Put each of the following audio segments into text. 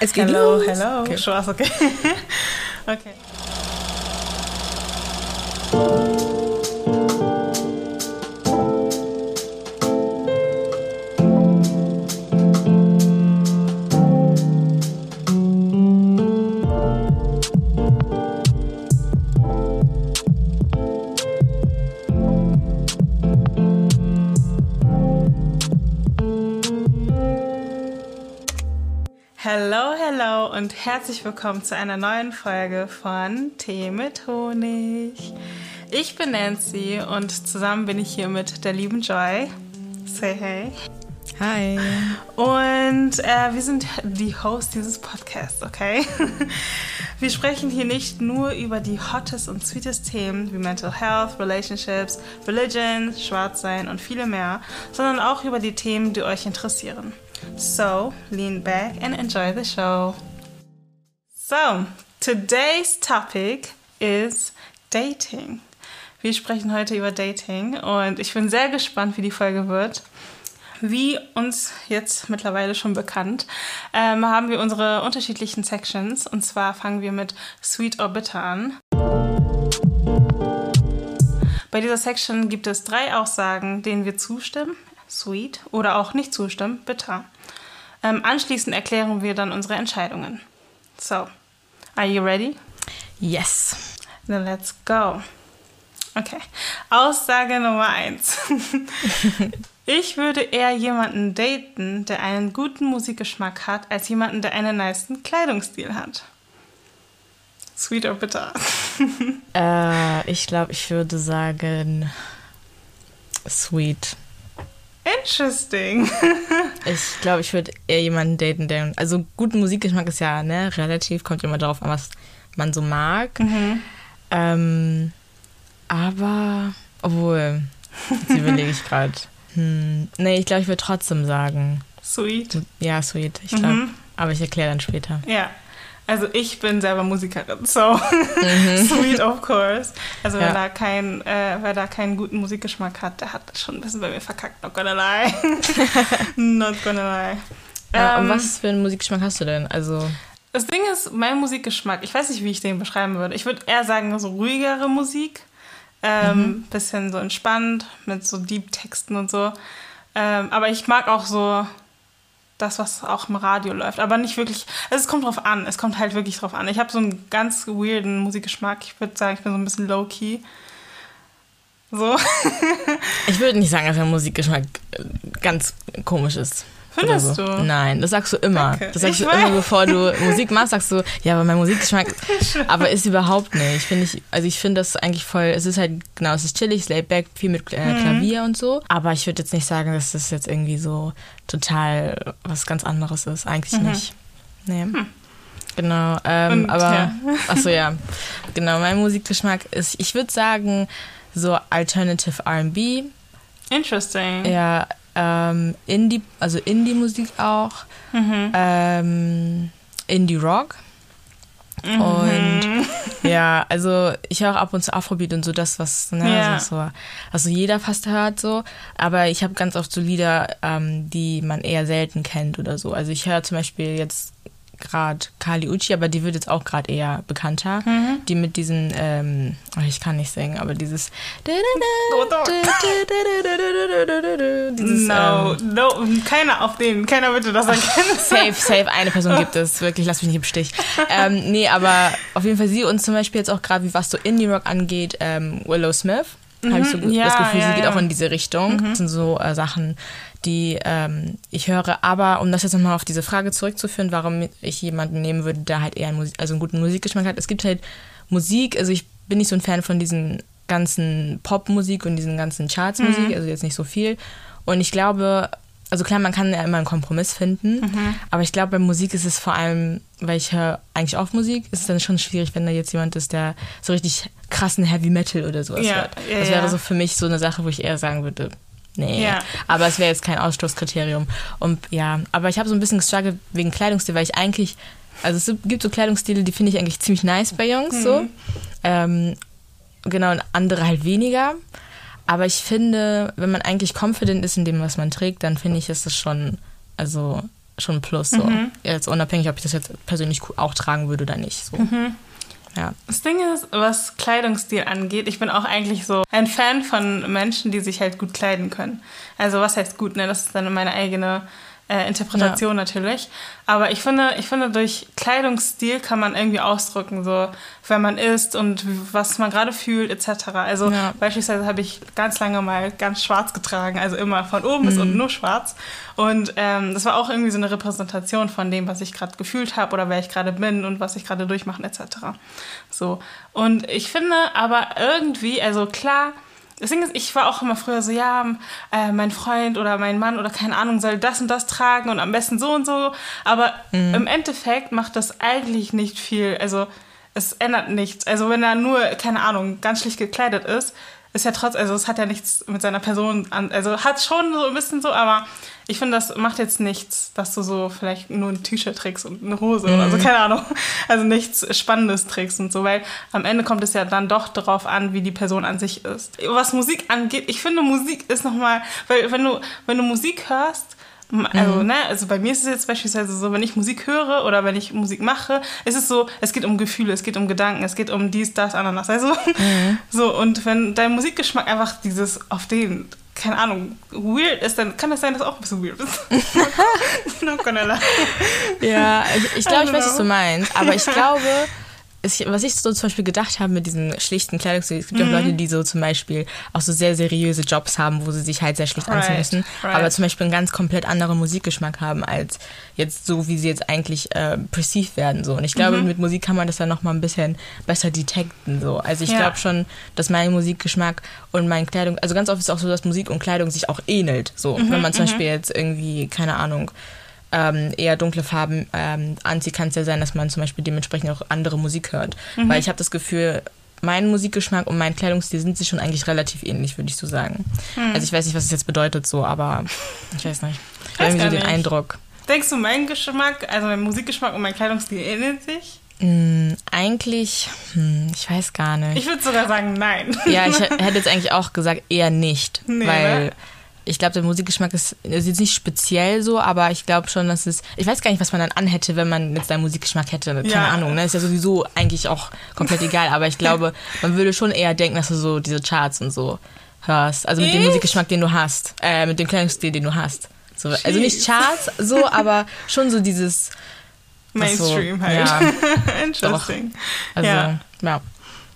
Es geht hello, los. hello. Okay. Spaß, okay. okay. Herzlich willkommen zu einer neuen Folge von Tee mit Honig. Ich bin Nancy und zusammen bin ich hier mit der lieben Joy. Say hey. Hi. Und äh, wir sind die Hosts dieses Podcasts, okay? Wir sprechen hier nicht nur über die hottest und sweetest Themen wie Mental Health, Relationships, Religion, Schwarzsein und viele mehr, sondern auch über die Themen, die euch interessieren. So, lean back and enjoy the show. So, today's topic is dating. Wir sprechen heute über Dating und ich bin sehr gespannt, wie die Folge wird. Wie uns jetzt mittlerweile schon bekannt, ähm, haben wir unsere unterschiedlichen Sections. Und zwar fangen wir mit Sweet or Bitter an. Bei dieser Section gibt es drei Aussagen, denen wir zustimmen, sweet, oder auch nicht zustimmen, bitter. Ähm, anschließend erklären wir dann unsere Entscheidungen. So, are you ready? Yes. Then let's go. Okay. Aussage Nummer eins. ich würde eher jemanden daten, der einen guten Musikgeschmack hat, als jemanden, der einen niceen Kleidungsstil hat. Sweet or bitter? Äh, ich glaube, ich würde sagen sweet. Interesting. Ich glaube, ich würde eher jemanden daten, der. Also, guten Musikgeschmack ist ja ne, relativ, kommt immer darauf an, was man so mag. Ähm, aber, obwohl, jetzt überlege ich gerade. Hm, nee, ich glaube, ich würde trotzdem sagen. Sweet. Ja, sweet, ich glaube. Aber ich erkläre dann später. Ja. Also ich bin selber Musikerin, so sweet of course. Also wer Ja. da kein, äh, wer da keinen guten Musikgeschmack hat, der hat das schon ein bisschen bei mir verkackt. Not gonna lie. Not gonna lie. Ja, und Ähm, was für einen Musikgeschmack hast du denn? Also, Das Ding ist, mein Musikgeschmack, ich weiß nicht, wie ich den beschreiben würde. Ich würde eher sagen, so ruhigere Musik. Ähm, Bisschen so entspannt, mit so Deep-Texten und so. Ähm, aber ich mag auch so das, was auch im Radio läuft. Aber nicht wirklich. Also es kommt drauf an. Es kommt halt wirklich drauf an. Ich habe so einen ganz weirden Musikgeschmack. Ich würde sagen, ich bin so ein bisschen low-key. So. ich würde nicht sagen, dass dein Musikgeschmack äh, ganz komisch ist. Findest so. du? Nein, das sagst du immer. Danke. Das sagst Ich du immer, bevor du Musik machst, sagst du, ja, aber mein Musikgeschmack, aber ist überhaupt nicht. Finde ich, also ich finde das eigentlich voll, es ist halt, genau, es ist chillig, es ist laid back, viel mit äh, Mhm. Klavier und so. Aber ich würde jetzt nicht sagen, dass das jetzt irgendwie so total was ganz anderes ist. Eigentlich nicht. Nee. Genau, ähm, Hm. Und, aber, ja. achso, ja. Genau, mein Musikgeschmack ist, ich würde sagen, so Alternative R&B, Interesting. ja, ähm, Indie, also Indie-Musik auch, Mhm. ähm, Indie-Rock. Mhm. Und ja, also ich höre auch ab und zu Afrobeat und so das, was, ne, Ja. also, so, also jeder fast hört so. Aber ich habe ganz oft so Lieder, ähm, die man eher selten kennt oder so. Also ich höre zum Beispiel jetzt gerade Kali Uchi, aber die wird jetzt auch gerade eher bekannter. Mhm. Die mit diesen, ähm, oh, ich kann nicht singen, aber dieses Oh, dieses, No, ähm, no, keiner auf den, keiner würde das erkennen. Safe, safe, eine Person gibt es. Wirklich, lass mich nicht im Stich. Ähm, nee, aber auf jeden Fall sie und zum Beispiel jetzt auch gerade, wie was so Indie-Rock angeht, ähm, Willow Smith. Habe ich so Mhm. Ja, das Gefühl, ja, sie geht ja. Mhm. auch in diese Richtung. Das sind so äh, Sachen, die ähm, ich höre. Aber um das jetzt nochmal auf diese Frage zurückzuführen, warum ich jemanden nehmen würde, der halt eher einen, Musik, also einen guten Musikgeschmack hat. Es gibt halt Musik, also ich bin nicht so ein Fan von diesen ganzen Popmusik und diesen ganzen Chartsmusik, Mhm. also jetzt nicht so viel. Und ich glaube, also klar, man kann ja immer einen Kompromiss finden, Mhm. aber ich glaube, bei Musik ist es vor allem, weil ich höre eigentlich auch Musik, ist es dann schon schwierig, wenn da jetzt jemand ist, der so richtig krassen Heavy Metal oder sowas Ja, hört. ja, das wäre ja. so für mich so eine Sache, wo ich eher sagen würde, nee. Ja. Aber es wäre jetzt kein Ausschlusskriterium. Und ja, aber ich habe so ein bisschen gestruggelt wegen Kleidungsstil, weil ich eigentlich, also es gibt so Kleidungsstile, die finde ich eigentlich ziemlich nice bei Jungs so. Ähm, genau, und andere halt weniger. Aber ich finde, wenn man eigentlich confident ist in dem, was man trägt, dann finde ich, ist das schon, also schon ein Plus. So. Mhm. Jetzt unabhängig, ob ich das jetzt persönlich auch tragen würde oder nicht. So. Mhm. Ja. Das Ding ist, was Kleidungsstil angeht, ich bin auch eigentlich so ein Fan von Menschen, die sich halt gut kleiden können. Also was heißt gut, ne? Das ist dann meine eigene äh, Interpretation ja. natürlich. Aber ich finde, ich finde, durch Kleidungsstil kann man irgendwie ausdrücken, so wer man ist und was man gerade fühlt, etc. Also ja. beispielsweise habe ich ganz lange mal ganz schwarz getragen, also immer von oben bis mhm. unten nur schwarz. Und ähm, das war auch irgendwie so eine Repräsentation von dem, was ich gerade gefühlt habe oder wer ich gerade bin und was ich gerade durchmache, etc. So. Und ich finde aber irgendwie, also klar, Deswegen ist, ich war auch immer früher so, ja, äh, mein Freund oder mein Mann oder keine Ahnung soll das und das tragen und am besten so und so. Aber mhm. im Endeffekt macht das eigentlich nicht viel. Also es ändert nichts. Also wenn er nur, keine Ahnung, ganz schlicht gekleidet ist, ist ja trotz, also es hat ja nichts mit seiner Person an, also hat schon so ein bisschen so, aber ich finde, das macht jetzt nichts, dass du so vielleicht nur ein T-Shirt trägst und eine Hose mhm. oder so, keine Ahnung. Also nichts Spannendes trägst und so, weil am Ende kommt es ja dann doch darauf an, wie die Person an sich ist. Was Musik angeht, ich finde, Musik ist nochmal, weil wenn du, wenn du Musik hörst, also, mhm. ne, also bei mir ist es jetzt beispielsweise so, wenn ich Musik höre oder wenn ich Musik mache, ist es so, es geht um Gefühle, es geht um Gedanken, es geht um dies, das, Ananas. Also, mhm. so, und wenn dein Musikgeschmack einfach dieses auf den, keine Ahnung, weird ist, dann kann es das sein, dass auch ein bisschen weird ist. no, ja, ich, ich glaube, ich weiß, was du meinst, aber ich glaube, was ich so zum Beispiel gedacht habe mit diesen schlichten Kleidungsstil, es gibt ja mhm. auch Leute, die so zum Beispiel auch so sehr seriöse Jobs haben, wo sie sich halt sehr schlicht right, anziehen müssen, right. aber zum Beispiel einen ganz komplett anderen Musikgeschmack haben, als jetzt so, wie sie jetzt eigentlich äh, perceived werden. So. Und ich glaube, mhm. mit Musik kann man das dann nochmal ein bisschen besser detekten. So. Also ich ja. glaube schon, dass mein Musikgeschmack und mein Kleidung, also ganz oft ist es auch so, dass Musik und Kleidung sich auch ähnelt. So. Mhm, Wenn man zum mhm. Beispiel jetzt irgendwie, keine Ahnung, ähm, eher dunkle Farben ähm, anzieht, kann es ja sein, dass man zum Beispiel dementsprechend auch andere Musik hört. Mhm. Weil ich habe das Gefühl, mein Musikgeschmack und mein Kleidungsstil sind sich schon eigentlich relativ ähnlich, würde ich so sagen. Mhm. Also ich weiß nicht, was es jetzt bedeutet so, aber ich weiß nicht. Ich habe irgendwie so den Eindruck. Denkst du, mein Geschmack, also mein Musikgeschmack und mein Kleidungsstil ähneln sich? Mm, eigentlich, hm, ich weiß gar nicht. Ich würde sogar sagen, nein. Ja, ich hätte jetzt eigentlich auch gesagt, eher nicht. Nee, weil ne? Ich glaube, der Musikgeschmack ist, ist jetzt nicht speziell so, aber ich glaube schon, dass es. Ich weiß gar nicht, was man dann anhätte, wenn man jetzt seinen Musikgeschmack hätte. Keine ja. Ahnung, ne? Ist ja sowieso eigentlich auch komplett egal, aber ich glaube, man würde schon eher denken, dass du so diese Charts und so hörst. Also mit ich? dem Musikgeschmack, den du hast. Äh, mit dem Kleidungsstil, den du hast. So, also nicht Charts, so, aber schon so dieses. Mainstream so, halt. Ja, Interesting. Doch. Also, ja. ja.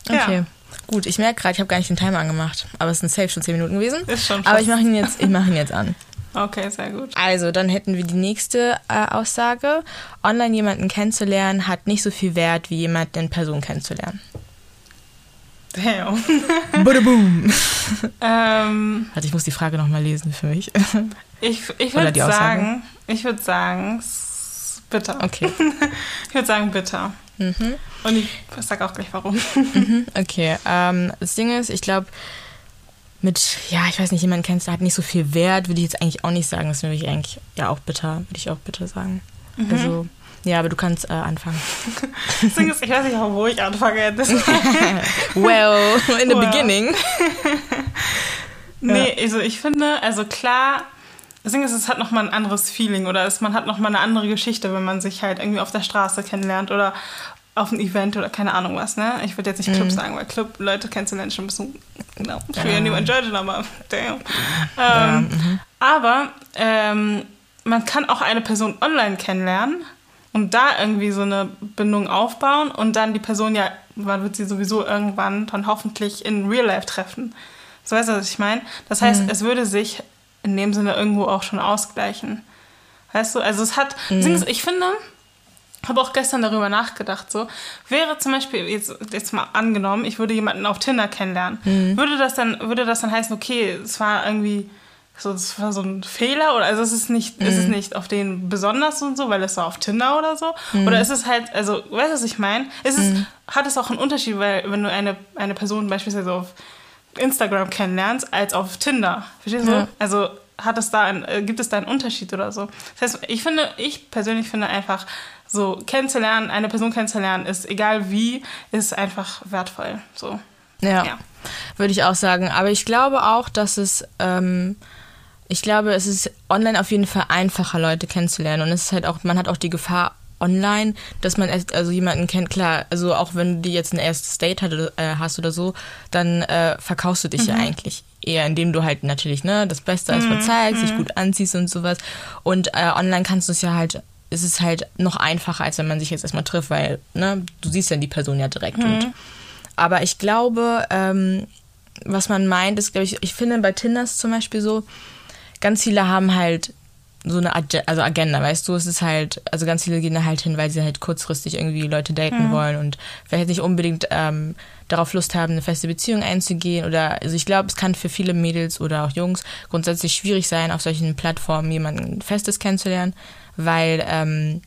Okay. Gut, ich merke gerade, ich habe gar nicht den Timer angemacht, aber es sind safe schon 10 Minuten gewesen. Ist schon fast. Aber ich mache ihn, jetzt, mach ihn jetzt an. Okay, sehr gut. Also, dann hätten wir die nächste äh, Aussage. Online jemanden kennenzulernen hat nicht so viel Wert, wie jemanden in Person kennenzulernen. Damn. Boom. ähm, Warte, ich muss die Frage nochmal lesen für mich. Ich, ich würde sagen, ich würde sagen, bitter. Okay. ich würde sagen, bitter. Mhm. Und ich sage auch gleich warum. Mhm, okay. Ähm, das Ding ist, ich glaube, mit, ja, ich weiß nicht, jemanden kennst, der hat nicht so viel Wert, würde ich jetzt eigentlich auch nicht sagen. Das würde ich eigentlich, ja, auch bitter, würde ich auch bitter sagen. Mhm. Also, ja, aber du kannst äh, anfangen. Das Ding ist, ich weiß nicht, wo ich anfange. well, in the well. beginning. nee, also ich finde, also klar, das Ding ist, es hat nochmal ein anderes Feeling oder es, man hat nochmal eine andere Geschichte, wenn man sich halt irgendwie auf der Straße kennenlernt oder auf ein Event oder keine Ahnung was, ne? Ich würde jetzt nicht Club mhm. sagen, weil Club Leute kennenzulernen schon ein bisschen, genau, ich will ja niemand judgen, aber damn. Ja, ähm, mhm. Aber ähm, man kann auch eine Person online kennenlernen und da irgendwie so eine Bindung aufbauen und dann die Person ja, man wird sie sowieso irgendwann dann hoffentlich in Real Life treffen. So weißt du, was ich meine? Das heißt, mhm. es würde sich in dem Sinne irgendwo auch schon ausgleichen. Weißt du, also es hat, mhm. ich finde, habe auch gestern darüber nachgedacht, so, wäre zum Beispiel, jetzt, jetzt mal angenommen, ich würde jemanden auf Tinder kennenlernen, mhm. würde, das dann, würde das dann heißen, okay, es war irgendwie, so, es war so ein Fehler oder also es ist nicht, mhm. ist es nicht auf den besonders und so, weil es war auf Tinder oder so? Mhm. Oder ist es halt, also, weißt du, was ich meine? Ist es, mhm. hat es auch einen Unterschied, weil wenn du eine, eine Person beispielsweise auf Instagram kennenlernst als auf Tinder. Verstehst du? Ja. Also hat es da ein, äh, gibt es da einen Unterschied oder so? Das heißt, ich finde, ich persönlich finde einfach, so kennenzulernen, eine Person kennenzulernen, ist egal wie, ist einfach wertvoll. So. Ja, ja. würde ich auch sagen. Aber ich glaube auch, dass es ähm, Ich glaube, es ist online auf jeden Fall einfacher, Leute kennenzulernen. Und es ist halt auch, man hat auch die Gefahr online, dass man erst, also jemanden kennt, klar, also auch wenn du jetzt ein erstes Date äh, hast oder so, dann äh, verkaufst du dich mhm. ja eigentlich eher, indem du halt natürlich ne das Beste als mhm. zeigst, mhm. dich gut anziehst und sowas. Und äh, online kannst du es ja halt, es ist halt noch einfacher, als wenn man sich jetzt erstmal trifft, weil ne, du siehst dann die Person ja direkt. Und, mhm. aber ich glaube, ähm, was man meint, ist, glaube ich, ich finde bei Tinders zum Beispiel so, ganz viele haben halt so eine Ag also Agenda, weißt du, es ist halt, also ganz viele gehen da halt hin, weil sie halt kurzfristig irgendwie Leute daten mhm. wollen und vielleicht nicht unbedingt ähm, darauf Lust haben, eine feste Beziehung einzugehen oder, also ich glaube, es kann für viele Mädels oder auch Jungs grundsätzlich schwierig sein, auf solchen Plattformen jemanden Festes kennenzulernen, weil ähm,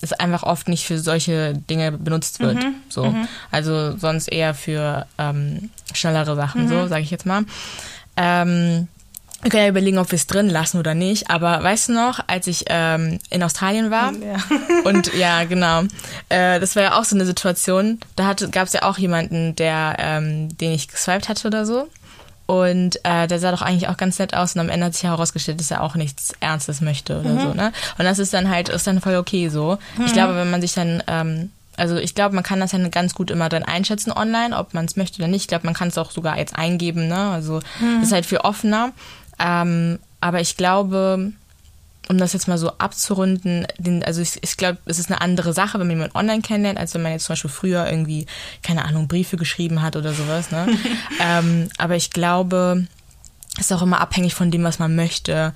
es einfach oft nicht für solche Dinge benutzt wird. Mhm. So. Mhm. Also sonst eher für ähm, schnellere Sachen, so, mhm. sage ich jetzt mal. Ähm, wir können ja überlegen, ob wir es drin lassen oder nicht. Aber weißt du noch, als ich ähm, in Australien war ja. und ja, genau, äh, das war ja auch so eine Situation. Da gab es ja auch jemanden, der, ähm, den ich geswiped hatte oder so. Und äh, der sah doch eigentlich auch ganz nett aus und am Ende hat sich herausgestellt, dass er auch nichts Ernstes möchte oder mhm. so, ne? Und das ist dann halt, ist dann voll okay so. Mhm. Ich glaube, wenn man sich dann, ähm, also ich glaube, man kann das ja ganz gut immer dann einschätzen online, ob man es möchte oder nicht. Ich glaube, man kann es auch sogar jetzt eingeben, ne? Also mhm. ist halt viel offener. Ähm, aber ich glaube, um das jetzt mal so abzurunden, den, also ich, ich glaube, es ist eine andere Sache, wenn man jemanden online kennenlernt, als wenn man jetzt zum Beispiel früher irgendwie, keine Ahnung, Briefe geschrieben hat oder sowas. Ne? ähm, aber ich glaube, es ist auch immer abhängig von dem, was man möchte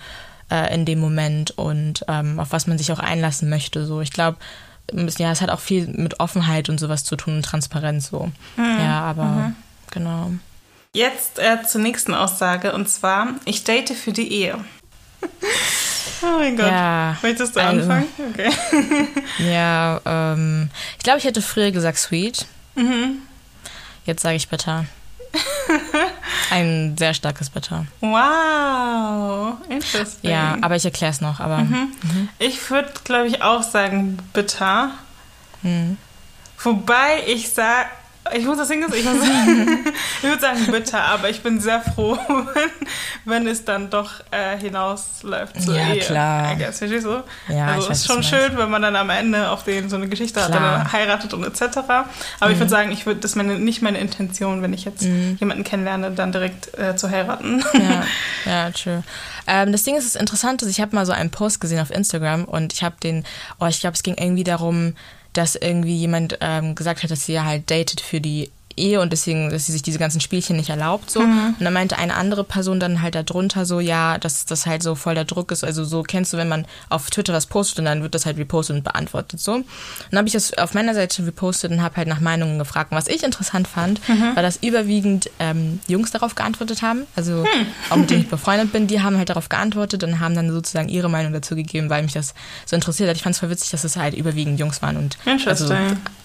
äh, in dem Moment und ähm, auf was man sich auch einlassen möchte. So, ich glaube, ja, es hat auch viel mit Offenheit und sowas zu tun und Transparenz so. Mhm. Ja, aber mhm. genau. Jetzt äh, zur nächsten Aussage und zwar, ich date für die Ehe. oh mein Gott. Ja, Möchtest du also, anfangen? Okay. ja, ähm, ich glaube, ich hätte früher gesagt sweet. Mhm. Jetzt sage ich bitter. Ein sehr starkes Bitter. Wow, interesting. Ja, aber ich erkläre es noch. Aber, mhm. Mhm. Ich würde, glaube ich, auch sagen bitter. Mhm. Wobei ich sage, ich muss das hingehen, ich, muss, ich würde sagen bitter, aber ich bin sehr froh, wenn, wenn es dann doch äh, hinausläuft zur ja, Ehe. klar. Guess, verstehst du? Ja, also es ist schon schön, wenn man dann am Ende auf den so eine Geschichte klar. hat, dann heiratet und etc. Aber mhm. ich würde sagen, ich würde das meine, nicht meine Intention, wenn ich jetzt mhm. jemanden kennenlerne, dann direkt äh, zu heiraten. Ja, ja true. Ähm, das Ding ist, das Interessante ist, ich habe mal so einen Post gesehen auf Instagram und ich habe den, oh, ich glaube, es ging irgendwie darum, dass irgendwie jemand ähm, gesagt hat, dass sie ja halt datet für die Ehe und deswegen, dass sie sich diese ganzen Spielchen nicht erlaubt so. Mhm. Und dann meinte eine andere Person dann halt darunter so, ja, dass das halt so voll der Druck ist. Also so kennst du, wenn man auf Twitter was postet und dann wird das halt repostet und beantwortet so. Und dann habe ich das auf meiner Seite repostet und habe halt nach Meinungen gefragt. Und was ich interessant fand, mhm. war, dass überwiegend ähm, Jungs darauf geantwortet haben. Also hm. auch mit denen ich befreundet bin, die haben halt darauf geantwortet und haben dann sozusagen ihre Meinung dazu gegeben, weil mich das so interessiert hat. Ich fand es voll witzig, dass es halt überwiegend Jungs waren und also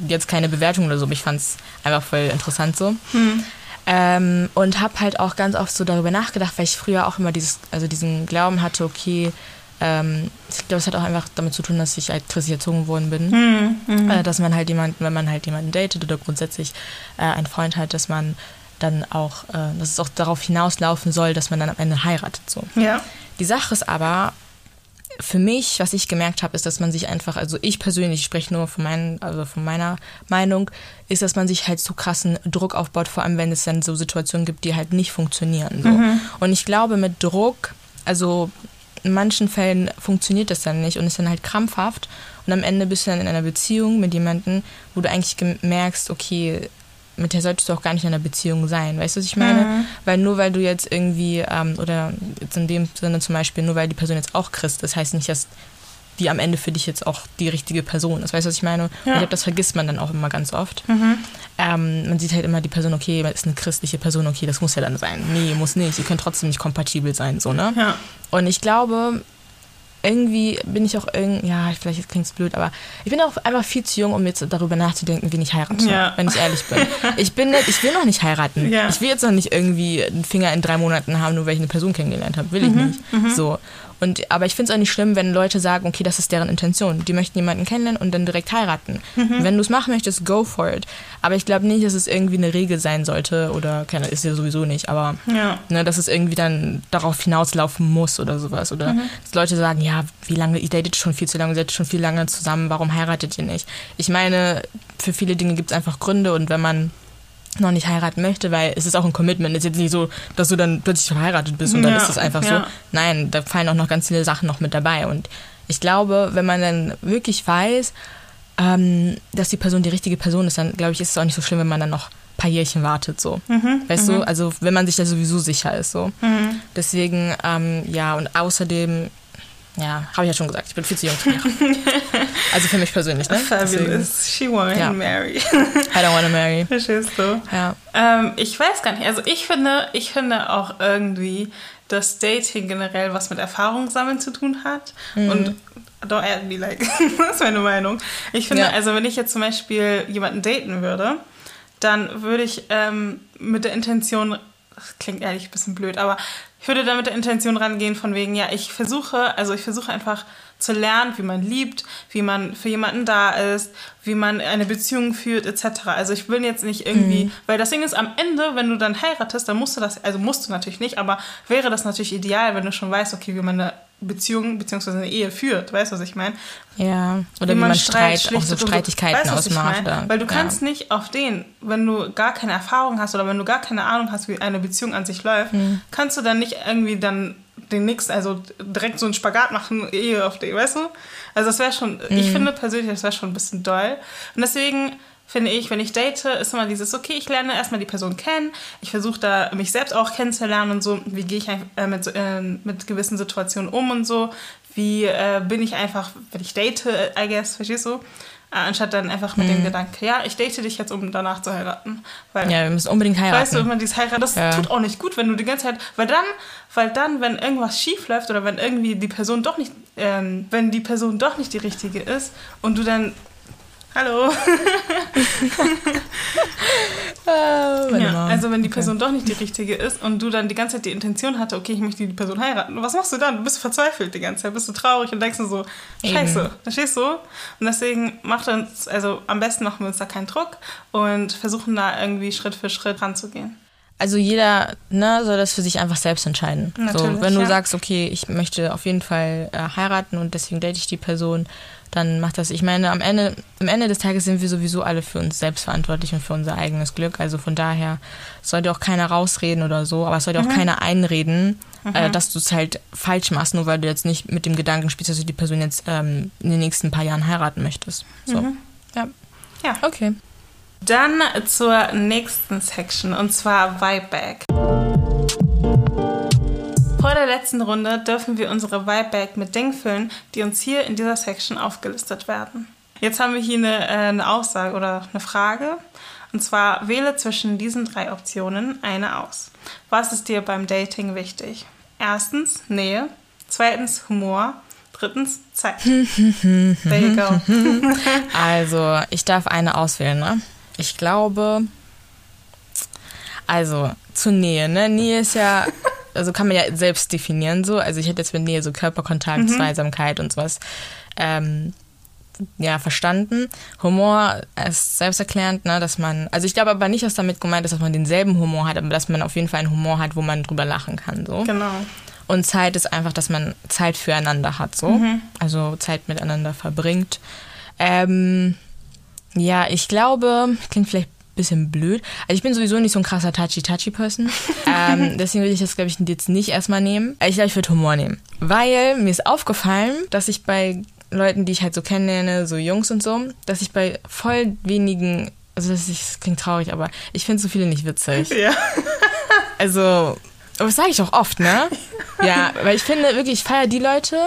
jetzt keine Bewertung oder so, aber ich fand es einfach voll interessant interessant so. Hm. Ähm, und habe halt auch ganz oft so darüber nachgedacht, weil ich früher auch immer dieses, also diesen Glauben hatte, okay, ähm, ich glaube, es hat auch einfach damit zu tun, dass ich halt christlich erzogen worden bin. Hm, hm. Äh, dass man halt jemanden, wenn man halt jemanden datet oder grundsätzlich äh, einen Freund hat, dass man dann auch, äh, dass es auch darauf hinauslaufen soll, dass man dann am Ende heiratet. So. Ja. Die Sache ist aber, für mich, was ich gemerkt habe, ist, dass man sich einfach, also ich persönlich ich spreche nur von, meinen, also von meiner Meinung, ist, dass man sich halt so krassen Druck aufbaut, vor allem wenn es dann so Situationen gibt, die halt nicht funktionieren. So. Mhm. Und ich glaube, mit Druck, also in manchen Fällen funktioniert das dann nicht und ist dann halt krampfhaft. Und am Ende bist du dann in einer Beziehung mit jemandem, wo du eigentlich merkst, okay, mit der solltest du auch gar nicht in einer Beziehung sein. Weißt du, was ich meine? Mhm. Weil nur weil du jetzt irgendwie, ähm, oder jetzt in dem Sinne zum Beispiel, nur weil die Person jetzt auch Christ ist, heißt nicht, dass die am Ende für dich jetzt auch die richtige Person ist. Weißt du, was ich meine? Ja. Und ich glaube, das vergisst man dann auch immer ganz oft. Mhm. Ähm, man sieht halt immer die Person, okay, ist eine christliche Person, okay, das muss ja dann sein. Nee, muss nicht. Ihr könnt trotzdem nicht kompatibel sein, so, ne? Ja. Und ich glaube, irgendwie bin ich auch irgendwie, ja, vielleicht klingt es blöd, aber ich bin auch einfach viel zu jung, um jetzt darüber nachzudenken, wen ich heirate, ja. wenn ich ehrlich bin. Ich bin nicht, ich will noch nicht heiraten. Ja. Ich will jetzt noch nicht irgendwie einen Finger in drei Monaten haben, nur weil ich eine Person kennengelernt habe. Will ich mhm. nicht. Mhm. So. Und, aber ich finde es auch nicht schlimm, wenn Leute sagen, okay, das ist deren Intention. Die möchten jemanden kennenlernen und dann direkt heiraten. Mhm. Wenn du es machen möchtest, go for it. Aber ich glaube nicht, dass es irgendwie eine Regel sein sollte oder, keine, ist ja sowieso nicht, aber Ja. ne, dass es irgendwie dann darauf hinauslaufen muss oder sowas. Oder dass Leute sagen, ja, wie lange, ihr datet schon viel zu lange, ihr seid schon viel lange zusammen, warum heiratet ihr nicht? Ich meine, für viele Dinge gibt es einfach Gründe und wenn man noch nicht heiraten möchte, weil es ist auch ein Commitment. Es ist jetzt nicht so, dass du dann plötzlich verheiratet bist und dann Ja, ist es einfach so. ja. Nein, da fallen auch noch ganz viele Sachen noch mit dabei. Und ich glaube, wenn man dann wirklich weiß, ähm, dass die Person die richtige Person ist, dann glaube ich, ist es auch nicht so schlimm, wenn man dann noch ein paar Jährchen wartet. So. Mhm, weißt du, also wenn man sich da sowieso sicher ist. So. Deswegen, ähm, ja, und außerdem, ja, habe ich ja schon gesagt, ich bin viel zu jung zum heiraten. Also für mich persönlich, ne? Fabulous. She won't Ja. marry. I don't wanna marry. Verstehst du? Ja. Ähm, ich weiß gar nicht. Also ich finde, ich finde auch irgendwie, dass Dating generell was mit Erfahrung sammeln zu tun hat. Mhm. Und don't add me like, das ist meine Meinung. Ich finde, Ja. also wenn ich jetzt zum Beispiel jemanden daten würde, dann würde ich ähm, mit der Intention, das klingt ehrlich ein bisschen blöd, aber ich würde da mit der Intention rangehen von wegen, ja, ich versuche, also ich versuche einfach zu lernen, wie man liebt, wie man für jemanden da ist, wie man eine Beziehung führt, etc. Also ich will jetzt nicht irgendwie, weil das Ding ist, am Ende, wenn du dann heiratest, dann musst du das, also musst du natürlich nicht, aber wäre das natürlich ideal, wenn du schon weißt, okay, wie man eine Beziehung bzw. eine Ehe führt, weißt du, was ich meine? Ja, oder wie, man Streit, auch so. Streitigkeiten Weißt ich ausmacht. Weil du ja. kannst nicht auf den, wenn du gar keine Erfahrung hast oder wenn du gar keine Ahnung hast, wie eine Beziehung an sich läuft, Mhm. kannst du dann nicht irgendwie dann den nächsten, also direkt so einen Spagat machen, Ehe auf den, weißt du? Also das wäre schon, ich Mhm. finde persönlich, das wäre schon ein bisschen doll. Und deswegen finde ich, wenn ich date, ist immer dieses, okay, ich lerne erstmal die Person kennen, ich versuche da mich selbst auch kennenzulernen und so, wie gehe ich äh, mit, äh, mit gewissen Situationen um und so, wie äh, bin ich einfach, wenn ich date, I guess, verstehst du? Anstatt dann einfach mit dem Gedanken, ja, ich date dich jetzt, um danach zu heiraten. Weil, Mhm. Ja, wir müssen unbedingt heiraten. weißt du, immer dieses Heiraten, das Ja. tut auch nicht gut, wenn du die ganze Zeit, weil dann, weil dann, wenn irgendwas schief läuft oder wenn irgendwie die Person doch nicht, ähm, wenn die Person doch nicht die richtige ist und du dann, hallo, Ah, meine ja, Mom. Also wenn die Okay. Person doch nicht die richtige ist und du dann die ganze Zeit die Intention hatte, okay, ich möchte die Person heiraten, was machst du dann? Du bist verzweifelt die ganze Zeit, bist du traurig und denkst so, scheiße, verstehst du? Und deswegen macht uns, also am besten machen wir uns da keinen Druck und versuchen da irgendwie Schritt für Schritt ranzugehen. Also jeder ne, soll das für sich einfach selbst entscheiden. so, Natürlich, wenn du ja. sagst, okay, ich möchte auf jeden Fall äh, heiraten und deswegen date ich die Person, dann mach das. Ich meine, am Ende, am Ende des Tages sind wir sowieso alle für uns selbst verantwortlich und für unser eigenes Glück. Also von daher sollte auch keiner rausreden oder so, aber es sollte auch Mhm. keiner einreden, äh, dass du es halt falsch machst, nur weil du jetzt nicht mit dem Gedanken spielst, dass du die Person jetzt ähm, in den nächsten paar Jahren heiraten möchtest. So. Ja. Mhm. Ja. Okay. Dann zur nächsten Section und zwar Vibeback. Vor der letzten Runde dürfen wir unsere Vibeback mit Dingen füllen, die uns hier in dieser Section aufgelistet werden. Jetzt haben wir hier eine, äh, eine Aussage oder eine Frage. Und zwar wähle zwischen diesen drei Optionen eine aus. Was ist dir beim Dating wichtig? Erstens Nähe, zweitens Humor, drittens Zeit. There you go. Also, ich darf eine auswählen, ne? Ich glaube, also zur Nähe, ne? Nähe ist ja, also kann man ja selbst definieren so. Also ich hätte jetzt mit Nähe so Körperkontakt, Zweisamkeit und sowas. Ähm, ja, verstanden. Humor ist selbsterklärend, ne, dass man, also ich glaube aber nicht, dass damit gemeint ist, dass man denselben Humor hat, aber dass man auf jeden Fall einen Humor hat, wo man drüber lachen kann, so. Genau. Und Zeit ist einfach, dass man Zeit füreinander hat, so. Also Zeit miteinander verbringt. Ähm, ja, ich glaube, klingt vielleicht bisschen blöd. Also ich bin sowieso nicht so ein krasser Touchy-Touchy-Person. ähm, deswegen würde ich das, glaube ich, jetzt nicht erstmal nehmen. Ich glaube, ich würde Humor nehmen. Weil mir ist aufgefallen, dass ich bei Leuten, die ich halt so kennenlerne, so Jungs und so, dass ich bei voll wenigen, also das, ist, das klingt traurig, aber ich finde so viele nicht witzig. Ja. Also, aber das sage ich auch oft, ne? Ja, weil ich finde wirklich, ich feiere die Leute,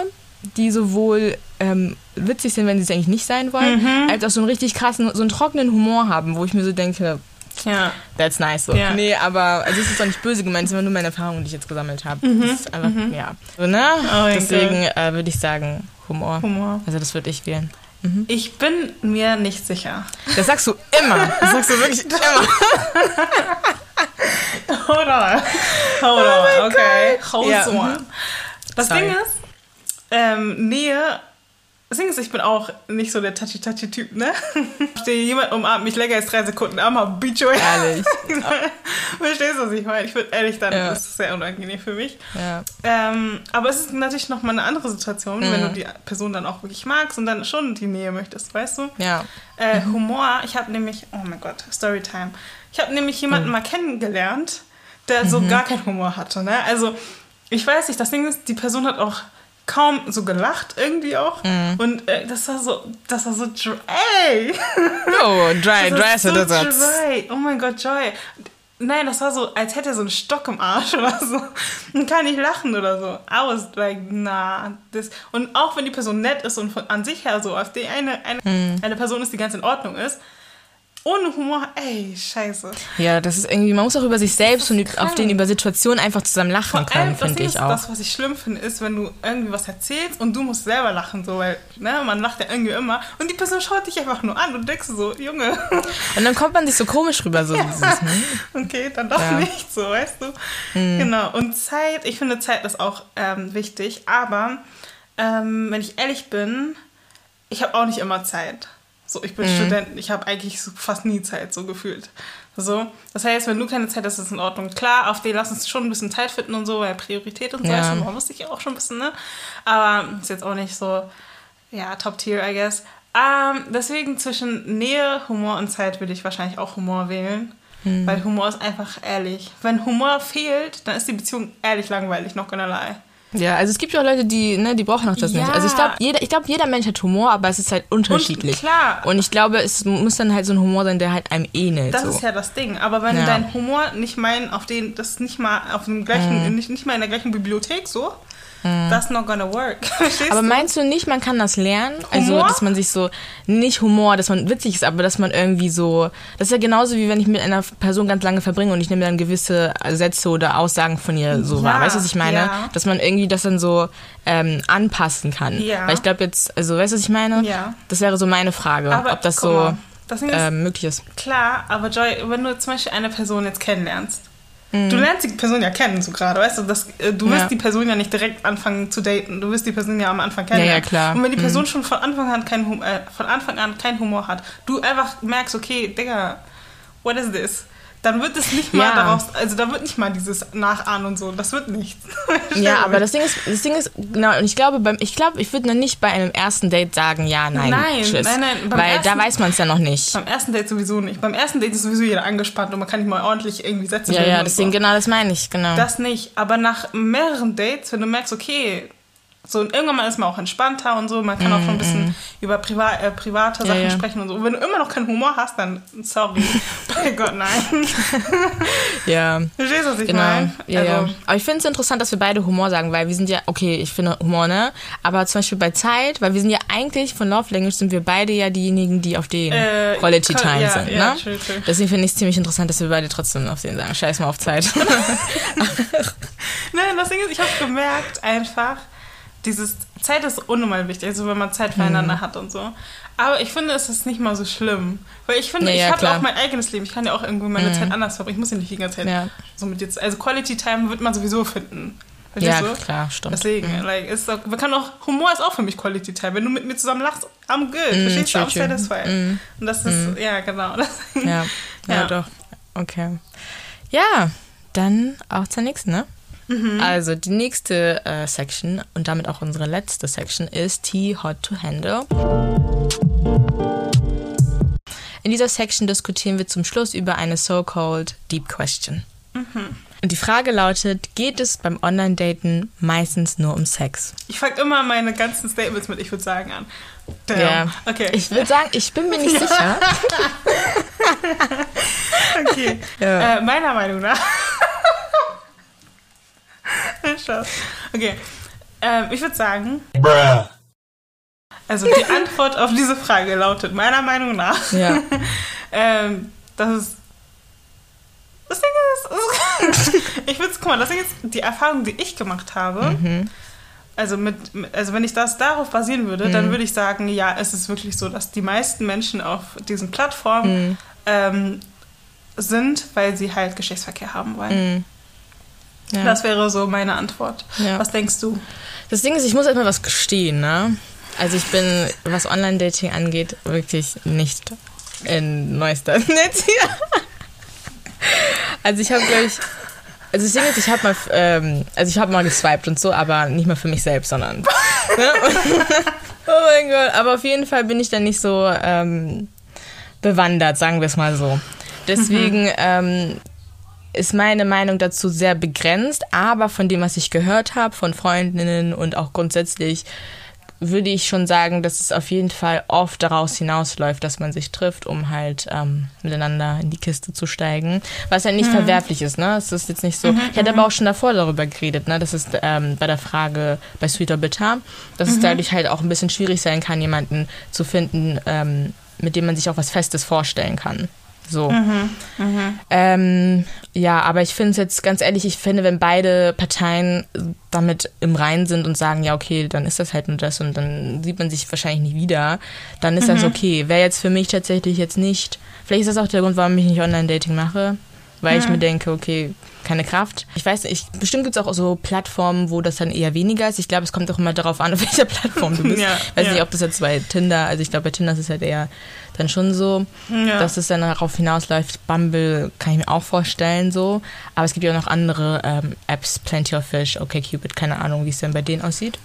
die sowohl ähm, witzig sind, wenn sie es eigentlich nicht sein wollen, Mhm. als auch so einen richtig krassen, so einen trockenen Humor haben, wo ich mir so denke, Ja. that's nice so. Ja. Nee, aber also es ist doch nicht böse gemeint, es ist immer nur meine Erfahrung, die ich jetzt gesammelt habe. Das ist einfach, ja. So, ne? Mhm. Oh Deswegen äh, würde ich sagen, Humor. Humor. Also das würde ich wählen. Ich bin mir nicht sicher. Das sagst du immer. Das sagst du wirklich immer. Hold on. Hold on. okay. Hold Ja, on. Das Sorry. Ding ist, ähm, Nähe das Ding ist, ich bin auch nicht so der touchy-touchy-Typ, ne? Stehe jemand umarmt mich länger als drei Sekunden, Armer Bicho. Ehrlich. Verstehst du, was ich meine? Ich würde ehrlich dann, ja. das ist sehr unangenehm für mich. Ja. Ähm, aber es ist natürlich nochmal eine andere Situation, mhm. wenn du die Person dann auch wirklich magst und dann schon die Nähe möchtest, weißt du? Ja. Äh, Humor, ich habe nämlich, oh mein Gott, Storytime. Ich habe nämlich jemanden mhm. mal kennengelernt, der so mhm. gar keinen Humor hatte, ne? Also, ich weiß nicht, das Ding ist, die Person hat auch kaum so gelacht irgendwie auch. Mm. Und äh, das war so, das war so dry. Oh, dry, dry ist so dry. Oh mein Gott, Joy. Nein, das war so, als hätte er so einen Stock im Arsch oder so. Und kann nicht lachen oder so. I was like, nah. Das. Und auch wenn die Person nett ist und von, an sich her so, auf die eine, eine, mm. eine Person ist, die ganz in Ordnung ist, ohne Humor, ey, scheiße. Ja, das ist irgendwie, man muss auch über sich selbst und krank. auf den über Situationen einfach zusammen lachen können, finde ich auch. Das, was ich schlimm finde, ist, wenn du irgendwie was erzählst und du musst selber lachen, so, weil, ne, man lacht ja irgendwie immer und die Person schaut dich einfach nur an und denkst so, Junge. Und dann kommt man sich so komisch rüber, so ja. dieses, hm? Okay, dann doch ja. nicht so, weißt du. Mhm. Genau, und Zeit, ich finde Zeit ist auch ähm, wichtig, aber ähm, wenn ich ehrlich bin, ich habe auch nicht immer Zeit. So, ich bin mhm. Student, ich habe eigentlich fast nie Zeit, so gefühlt. So, das heißt, wenn du keine Zeit hast, ist in Ordnung. Klar, auf die lass uns schon ein bisschen Zeit finden und so, weil Priorität und so ja. ist, man wusste ich auch schon ein bisschen, ne? Aber ist jetzt auch nicht so, ja, Top Tier, I guess. Ähm, deswegen zwischen Nähe, Humor und Zeit würde ich wahrscheinlich auch Humor wählen. Mhm. Weil Humor ist einfach ehrlich. Wenn Humor fehlt, dann ist die Beziehung ehrlich langweilig, noch gonna lie. Ja, also es gibt ja auch Leute, die, ne, die brauchen auch das ja. nicht. Also ich glaube, jeder, ich glaub, jeder Mensch hat Humor, aber es ist halt unterschiedlich. Und, klar. Und ich glaube, es muss dann halt so ein Humor sein, der halt einem ähnelt. Das so. ist ja das Ding. Aber wenn ja. dein Humor nicht meinen, auf den, das nicht mal auf dem gleichen, mhm. nicht, nicht mal in der gleichen Bibliothek so. That's not gonna work. aber meinst du nicht, man kann das lernen? Also, Humor? Also, dass man sich so, nicht Humor, dass man witzig ist, aber dass man irgendwie so, das ist ja genauso wie wenn ich mit einer Person ganz lange verbringe und ich nehme dann gewisse Sätze oder Aussagen von ihr so ja, wahr. Weißt du, was ich meine? Ja. Dass man irgendwie das dann so ähm, anpassen kann. Ja. Weil ich glaube jetzt, also, weißt du, was ich meine? Ja. Das wäre so meine Frage, aber, ob das so das ähm, möglich ist. Klar, aber Joy, wenn du zum Beispiel eine Person jetzt kennenlernst, Du mhm. lernst die Person ja kennen, so gerade, weißt du? Das, äh, du wirst ja. die Person ja nicht direkt anfangen zu daten. Du wirst die Person ja am Anfang kennen. Ja, ja, klar. Und wenn die Person mhm. schon von Anfang an kein, äh, von Anfang an keinen Humor hat, du einfach merkst, okay, Digga, what is this? Dann wird es nicht mal ja. daraus, also da wird nicht mal dieses Nachahmen und so, das wird nichts. ja, aber das Ding ist, das Ding ist, genau, und ich glaube, beim, ich glaube, ich würde nicht bei einem ersten Date sagen, ja, nein, nein, tschüss. Nein, nein, Weil ersten, da weiß man es ja noch nicht. Beim ersten Date sowieso nicht. Beim ersten Date ist sowieso jeder angespannt und man kann nicht mal ordentlich irgendwie Sätze Ja, ja, deswegen, so. genau, das meine ich, genau. Das nicht, aber nach mehreren Dates, wenn du merkst, okay, so, und irgendwann mal ist man auch entspannter und so. Man kann mm, auch schon ein bisschen mm. über priva äh, private Sachen ja, sprechen und so. Und wenn du immer noch keinen Humor hast, dann sorry. Bei Gott, nein. ja. Verstehst du, was ich genau. meine? Ja, also. ja. Aber ich finde es interessant, dass wir beide Humor sagen, weil wir sind ja, okay, ich finde Humor, ne? Aber zum Beispiel bei Zeit, weil wir sind ja eigentlich von Love Language sind wir beide ja diejenigen, die auf den äh, Quality Time ja, sind, ne? True, true. Deswegen finde ich es ziemlich interessant, dass wir beide trotzdem auf den sagen, scheiß mal auf Zeit. nein, das Ding ist, ich habe gemerkt einfach, dieses Zeit ist unnormal wichtig, also wenn man Zeit füreinander mhm. hat und so. Aber ich finde, es ist nicht mal so schlimm. Weil ich finde, ja, ich ja, habe auch mein eigenes Leben. Ich kann ja auch irgendwo meine mhm. Zeit anders verbringen. Ich muss ja nicht die ganze Zeit ja. so mit jetzt. Also Quality Time wird man sowieso finden. Verstehst ja, du? klar, stimmt. Deswegen, mhm. like, ist auch, man kann auch, Humor ist auch für mich Quality Time. Wenn du mit mir zusammen lachst, I'm good. Mm, Verstehst du? I'm satisfied. Mm. Und das ist, mm. ja, genau. ja, ja, doch. Okay. Ja, dann auch zur nächsten, ne? Mhm. Also die nächste äh, Section und damit auch unsere letzte Section ist Tea Hot to Handle. In dieser Section diskutieren wir zum Schluss über eine so-called Deep Question. Mhm. Und die Frage lautet, geht es beim Online-Daten meistens nur um Sex? Ich fange immer meine ganzen Statements mit, ich würde sagen, an. Damn. Ja, okay. Ich würde sagen, ich bin mir nicht sicher. okay. Ja. Äh, meiner Meinung nach okay. Ähm, ich würde sagen. Bruh. Also die Antwort auf diese Frage lautet meiner Meinung nach, ja. ähm, dass es. Das Ding ist, ich würde guck mal, das Ding ist, die Erfahrung, die ich gemacht habe, mhm. also mit, also wenn ich das darauf basieren würde, mhm. dann würde ich sagen, ja, es ist wirklich so, dass die meisten Menschen auf diesen Plattformen mhm. ähm, sind, weil sie halt Geschlechtsverkehr haben wollen. Ja. Das wäre so meine Antwort. Ja. Was denkst du? Das Ding ist, ich muss erstmal was gestehen, ne? Also ich bin, was Online-Dating angeht, wirklich nicht in neuester Netz hier. Also ich habe, glaube ich, also das Ding ist, ich habe mal, ähm, also ich habe mal geswiped und so, aber nicht mal für mich selbst, sondern. ne? oh mein Gott, aber auf jeden Fall bin ich dann nicht so ähm, bewandert, sagen wir es mal so. Deswegen mhm. ähm, ist meine Meinung dazu sehr begrenzt, aber von dem, was ich gehört habe, von Freundinnen und auch grundsätzlich würde ich schon sagen, dass es auf jeden Fall oft daraus hinausläuft, dass man sich trifft, um halt ähm, miteinander in die Kiste zu steigen. Was ja nicht mhm. verwerflich ist, ne? Es ist jetzt nicht so. Mhm, ich hatte aber mhm. auch schon davor darüber geredet, ne? Das ist ähm, bei der Frage bei Sweet or Bitter, dass mhm. es dadurch halt auch ein bisschen schwierig sein kann, jemanden zu finden, ähm, mit dem man sich auch was Festes vorstellen kann. So. Mhm, mh. ähm, ja, aber ich finde es jetzt ganz ehrlich, ich finde, wenn beide Parteien damit im Reinen sind und sagen, ja, okay, dann ist das halt nur das und dann sieht man sich wahrscheinlich nicht wieder, dann ist mhm. das okay. Wäre jetzt für mich tatsächlich jetzt nicht, vielleicht ist das auch der Grund, warum ich nicht Online-Dating mache, weil mhm. ich mir denke, okay, keine Kraft. Ich weiß nicht, bestimmt gibt es auch so Plattformen, wo das dann eher weniger ist. Ich glaube, es kommt auch immer darauf an, auf welcher Plattform du bist. ja, weiß ja. nicht, ob das jetzt bei Tinder, also ich glaube, bei Tinder ist es halt eher dann schon so, ja. dass es dann darauf hinausläuft. Bumble kann ich mir auch vorstellen so. Aber es gibt ja auch noch andere ähm, Apps, Plenty of Fish, OkCupid, keine Ahnung, wie es denn bei denen aussieht.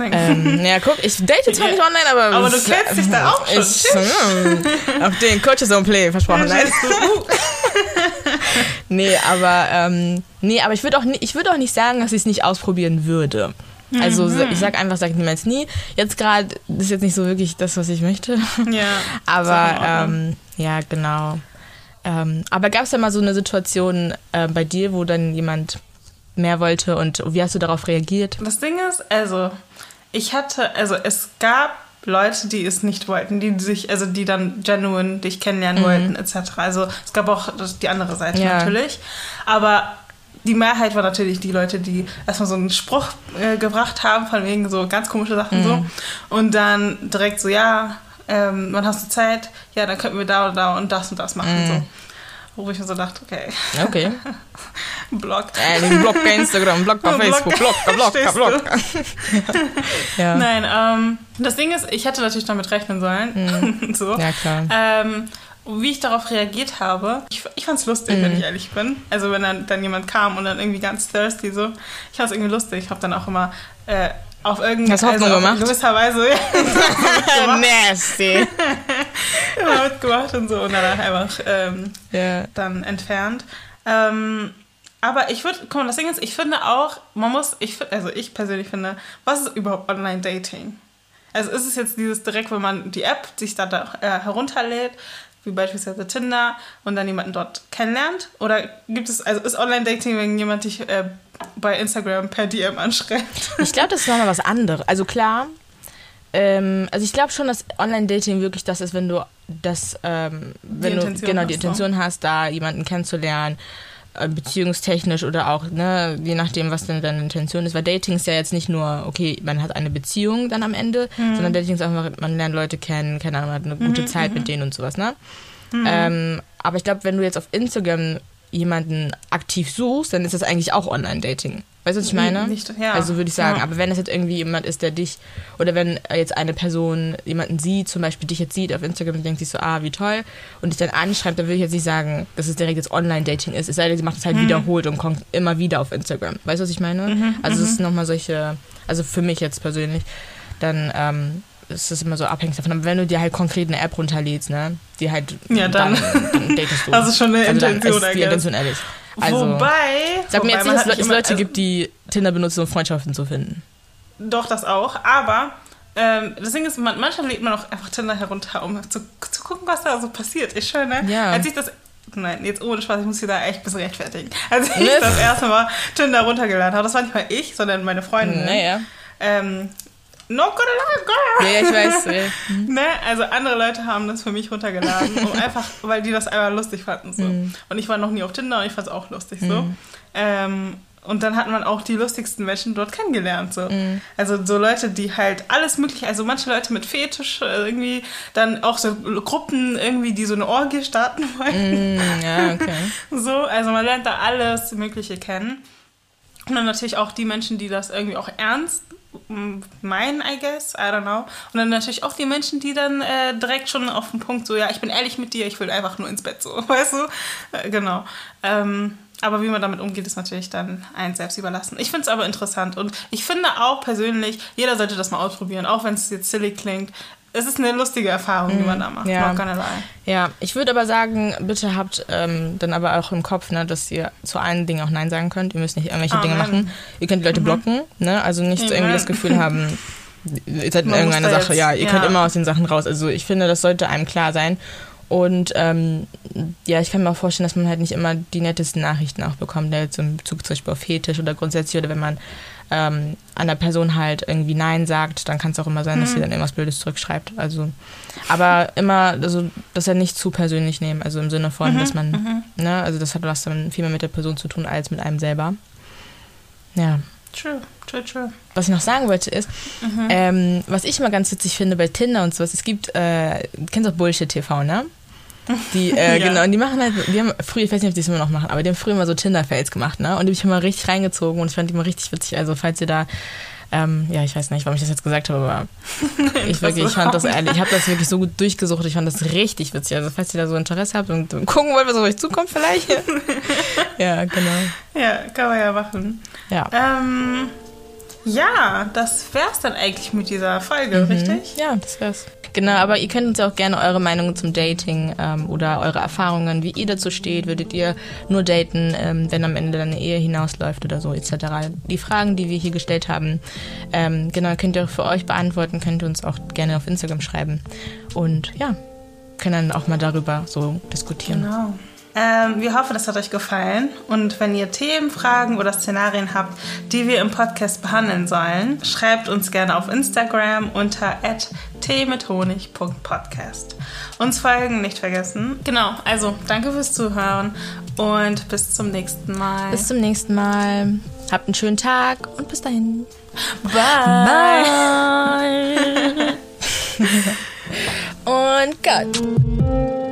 Ähm, ja, guck, ich date zwar nicht online, aber. Aber du kennst dich da auch schon. Ich, hm, auf den Coaches on Play, versprochen. Nein. nee, aber, ähm, nee, aber ich würde auch, würd auch nicht sagen, dass ich es nicht ausprobieren würde. Also mhm. ich sag einfach, sag niemals nie. Jetzt gerade ist jetzt nicht so wirklich das, was ich möchte. Ja. aber ähm, ja, genau. Ähm, aber gab es da mal so eine Situation äh, bei dir, wo dann jemand mehr wollte und wie hast du darauf reagiert? Das Ding ist, also ich hatte, also es gab Leute, die es nicht wollten, die sich, also die dann genuine dich kennenlernen mhm. wollten, etc. Also es gab auch die andere Seite ja. natürlich. Aber die Mehrheit war natürlich die Leute, die erstmal so einen Spruch äh, gebracht haben, von wegen so ganz komische Sachen mhm. so. Und dann direkt so, ja, ähm, wann hast du Zeit? Ja, dann könnten wir da oder da und das und das machen. Mhm. So. Wo ich mir so dachte, okay. Okay. Blog. Äh, Blog bei Instagram, Blog bei Facebook, Blog, Blog, Blog. ja. Nein, ähm, das Ding ist, ich hätte natürlich damit rechnen sollen. Mhm. so. Ja, klar. Ähm, wie ich darauf reagiert habe, ich, ich fand es lustig, mhm. wenn ich ehrlich bin. Also wenn dann, dann jemand kam und dann irgendwie ganz thirsty so. Ich fand es irgendwie lustig. Ich habe dann auch immer äh, auf irgendeine Was also gemacht? gewisser Weise ja, nasty immer mitgemacht und so und danach einfach ähm, yeah. dann entfernt. Ähm, aber ich würde, komm, das Ding ist, ich finde auch, man muss, ich also ich persönlich finde, was ist überhaupt Online-Dating? Also ist es jetzt dieses direkt, wenn man die App sich da, da äh, herunterlädt, wie beispielsweise Tinder und dann jemanden dort kennenlernt? Oder gibt es, also ist Online-Dating, wenn jemand dich äh, bei Instagram per DM anschreibt? Ich glaube, das ist nochmal was anderes. Also klar, ähm, also ich glaube schon, dass Online-Dating wirklich das ist, wenn du das, ähm, wenn du genau die Intention hast, da jemanden kennenzulernen beziehungstechnisch oder auch, ne, je nachdem, was denn deine Intention ist. Weil Dating ist ja jetzt nicht nur, okay, man hat eine Beziehung dann am Ende, mhm. sondern Dating ist einfach, man lernt Leute kennen, keine Ahnung, hat eine gute mhm, Zeit mit mhm. denen und sowas, ne? Mhm. Ähm, aber ich glaube, wenn du jetzt auf Instagram jemanden aktiv suchst, dann ist das eigentlich auch Online-Dating. Weißt du, was ich meine? Nicht, ja. Also würde ich sagen, ja. aber wenn es jetzt irgendwie jemand ist, der dich, oder wenn jetzt eine Person jemanden sieht, zum Beispiel dich jetzt sieht auf Instagram und denkt sich so, ah, wie toll, und dich dann anschreibt, dann würde ich jetzt nicht sagen, dass es direkt jetzt Online-Dating ist. Es sei denn, sie macht es halt mhm. wiederholt und kommt immer wieder auf Instagram. Weißt du, was ich meine? Mhm, also es ist mhm. nochmal solche, also für mich jetzt persönlich, dann ähm, ist es immer so abhängig davon. Aber wenn du dir halt konkret eine App runterlädst, ne, die halt, ja, dann, dann, dann datest du. Also schon eine also Intention, ist die Intention ehrlich. Also, wobei. Sag mir jetzt nicht, dass es Leute also, gibt, die Tinder benutzen, um Freundschaften zu finden. Doch, das auch. Aber ähm, das Ding ist, man, manchmal lädt man auch einfach Tinder herunter, um zu, zu gucken, was da so passiert. Ich schön, ne? Ja. Als ich das. Nein, jetzt ohne Spaß, ich muss hier da echt ein bisschen rechtfertigen. Als ich das erste Mal Tinder runtergeladen habe, das war nicht mal ich, sondern meine Freundin. Naja. Ähm, No good girl. Ja, ich weiß. Ja. Mhm. ne? Also andere Leute haben das für mich runtergeladen, um einfach, weil die das einmal lustig fanden. So. Mhm. Und ich war noch nie auf Tinder und ich fand es auch lustig so. Mhm. Ähm, und dann hat man auch die lustigsten Menschen dort kennengelernt. So. Mm. Also so Leute, die halt alles mögliche, also manche Leute mit Fetisch äh, irgendwie, dann auch so Gruppen irgendwie, die so eine Orgie starten wollen. Mm, ja, okay. so, also man lernt da alles Mögliche kennen. Und dann natürlich auch die Menschen, die das irgendwie auch ernst meinen, I guess, I don't know. Und dann natürlich auch die Menschen, die dann äh, direkt schon auf den Punkt so, ja, ich bin ehrlich mit dir, ich will einfach nur ins Bett, so, weißt du? Äh, genau. Ähm, aber wie man damit umgeht, ist natürlich dann ein selbst überlassen. Ich finde es aber interessant und ich finde auch persönlich, jeder sollte das mal ausprobieren, auch wenn es jetzt silly klingt es ist eine lustige Erfahrung, die man mhm. da macht. Ja, ja ich würde aber sagen, bitte habt ähm, dann aber auch im Kopf, ne, dass ihr zu allen Dingen auch Nein sagen könnt. Ihr müsst nicht irgendwelche Amen. Dinge machen. Ihr könnt die Leute mhm. blocken, ne? also nicht so irgendwie das Gefühl haben, ihr seid in irgendeiner Sache. Ja, ihr ja. könnt immer aus den Sachen raus. Also ich finde, das sollte einem klar sein. Und ähm, ja, ich kann mir auch vorstellen, dass man halt nicht immer die nettesten Nachrichten auch bekommt, ne, zum Bezug zum Beispiel auf Fetisch oder grundsätzlich oder wenn man ähm, an der Person halt irgendwie Nein sagt, dann kann es auch immer sein, dass sie mhm. dann irgendwas Blödes zurückschreibt. Also, aber immer, also das ja nicht zu persönlich nehmen, also im Sinne von, mhm. dass man, mhm. ne, also das hat was dann viel mehr mit der Person zu tun als mit einem selber. Ja. True, true, true. Was ich noch sagen wollte ist, mhm. ähm, was ich immer ganz witzig finde bei Tinder und sowas, es gibt, äh, du kennst auch Bullshit TV, ne? Die, äh, ja. genau, und die machen halt, die haben früher, ich weiß nicht, ob die es immer noch machen, aber die haben früher immer so Tinder-Fails gemacht, ne? Und die habe ich immer richtig reingezogen und ich fand die immer richtig witzig. Also, falls ihr da, ähm, ja, ich weiß nicht, warum ich das jetzt gesagt habe, aber ich wirklich, ich fand das ehrlich, ich habe das wirklich so gut durchgesucht, ich fand das richtig witzig. Also, falls ihr da so Interesse habt und gucken wollt, was auf euch zukommt, vielleicht. ja, genau. Ja, kann man ja machen. Ja. Ähm, ja, das wär's dann eigentlich mit dieser Folge, mhm. richtig? Ja, das wär's. Genau, aber ihr könnt uns auch gerne eure Meinungen zum Dating ähm, oder eure Erfahrungen, wie ihr dazu steht. Würdet ihr nur daten, ähm, wenn am Ende dann eine Ehe hinausläuft oder so, etc. Die Fragen, die wir hier gestellt haben, ähm, genau, könnt ihr für euch beantworten, könnt ihr uns auch gerne auf Instagram schreiben. Und ja, können dann auch mal darüber so diskutieren. Genau. Ähm, wir hoffen, das hat euch gefallen. Und wenn ihr Themen, Fragen oder Szenarien habt, die wir im Podcast behandeln sollen, schreibt uns gerne auf Instagram unter teemitonig.podcast. Uns folgen nicht vergessen. Genau, also danke fürs Zuhören und bis zum nächsten Mal. Bis zum nächsten Mal. Habt einen schönen Tag und bis dahin. Bye. Bye. und Gott.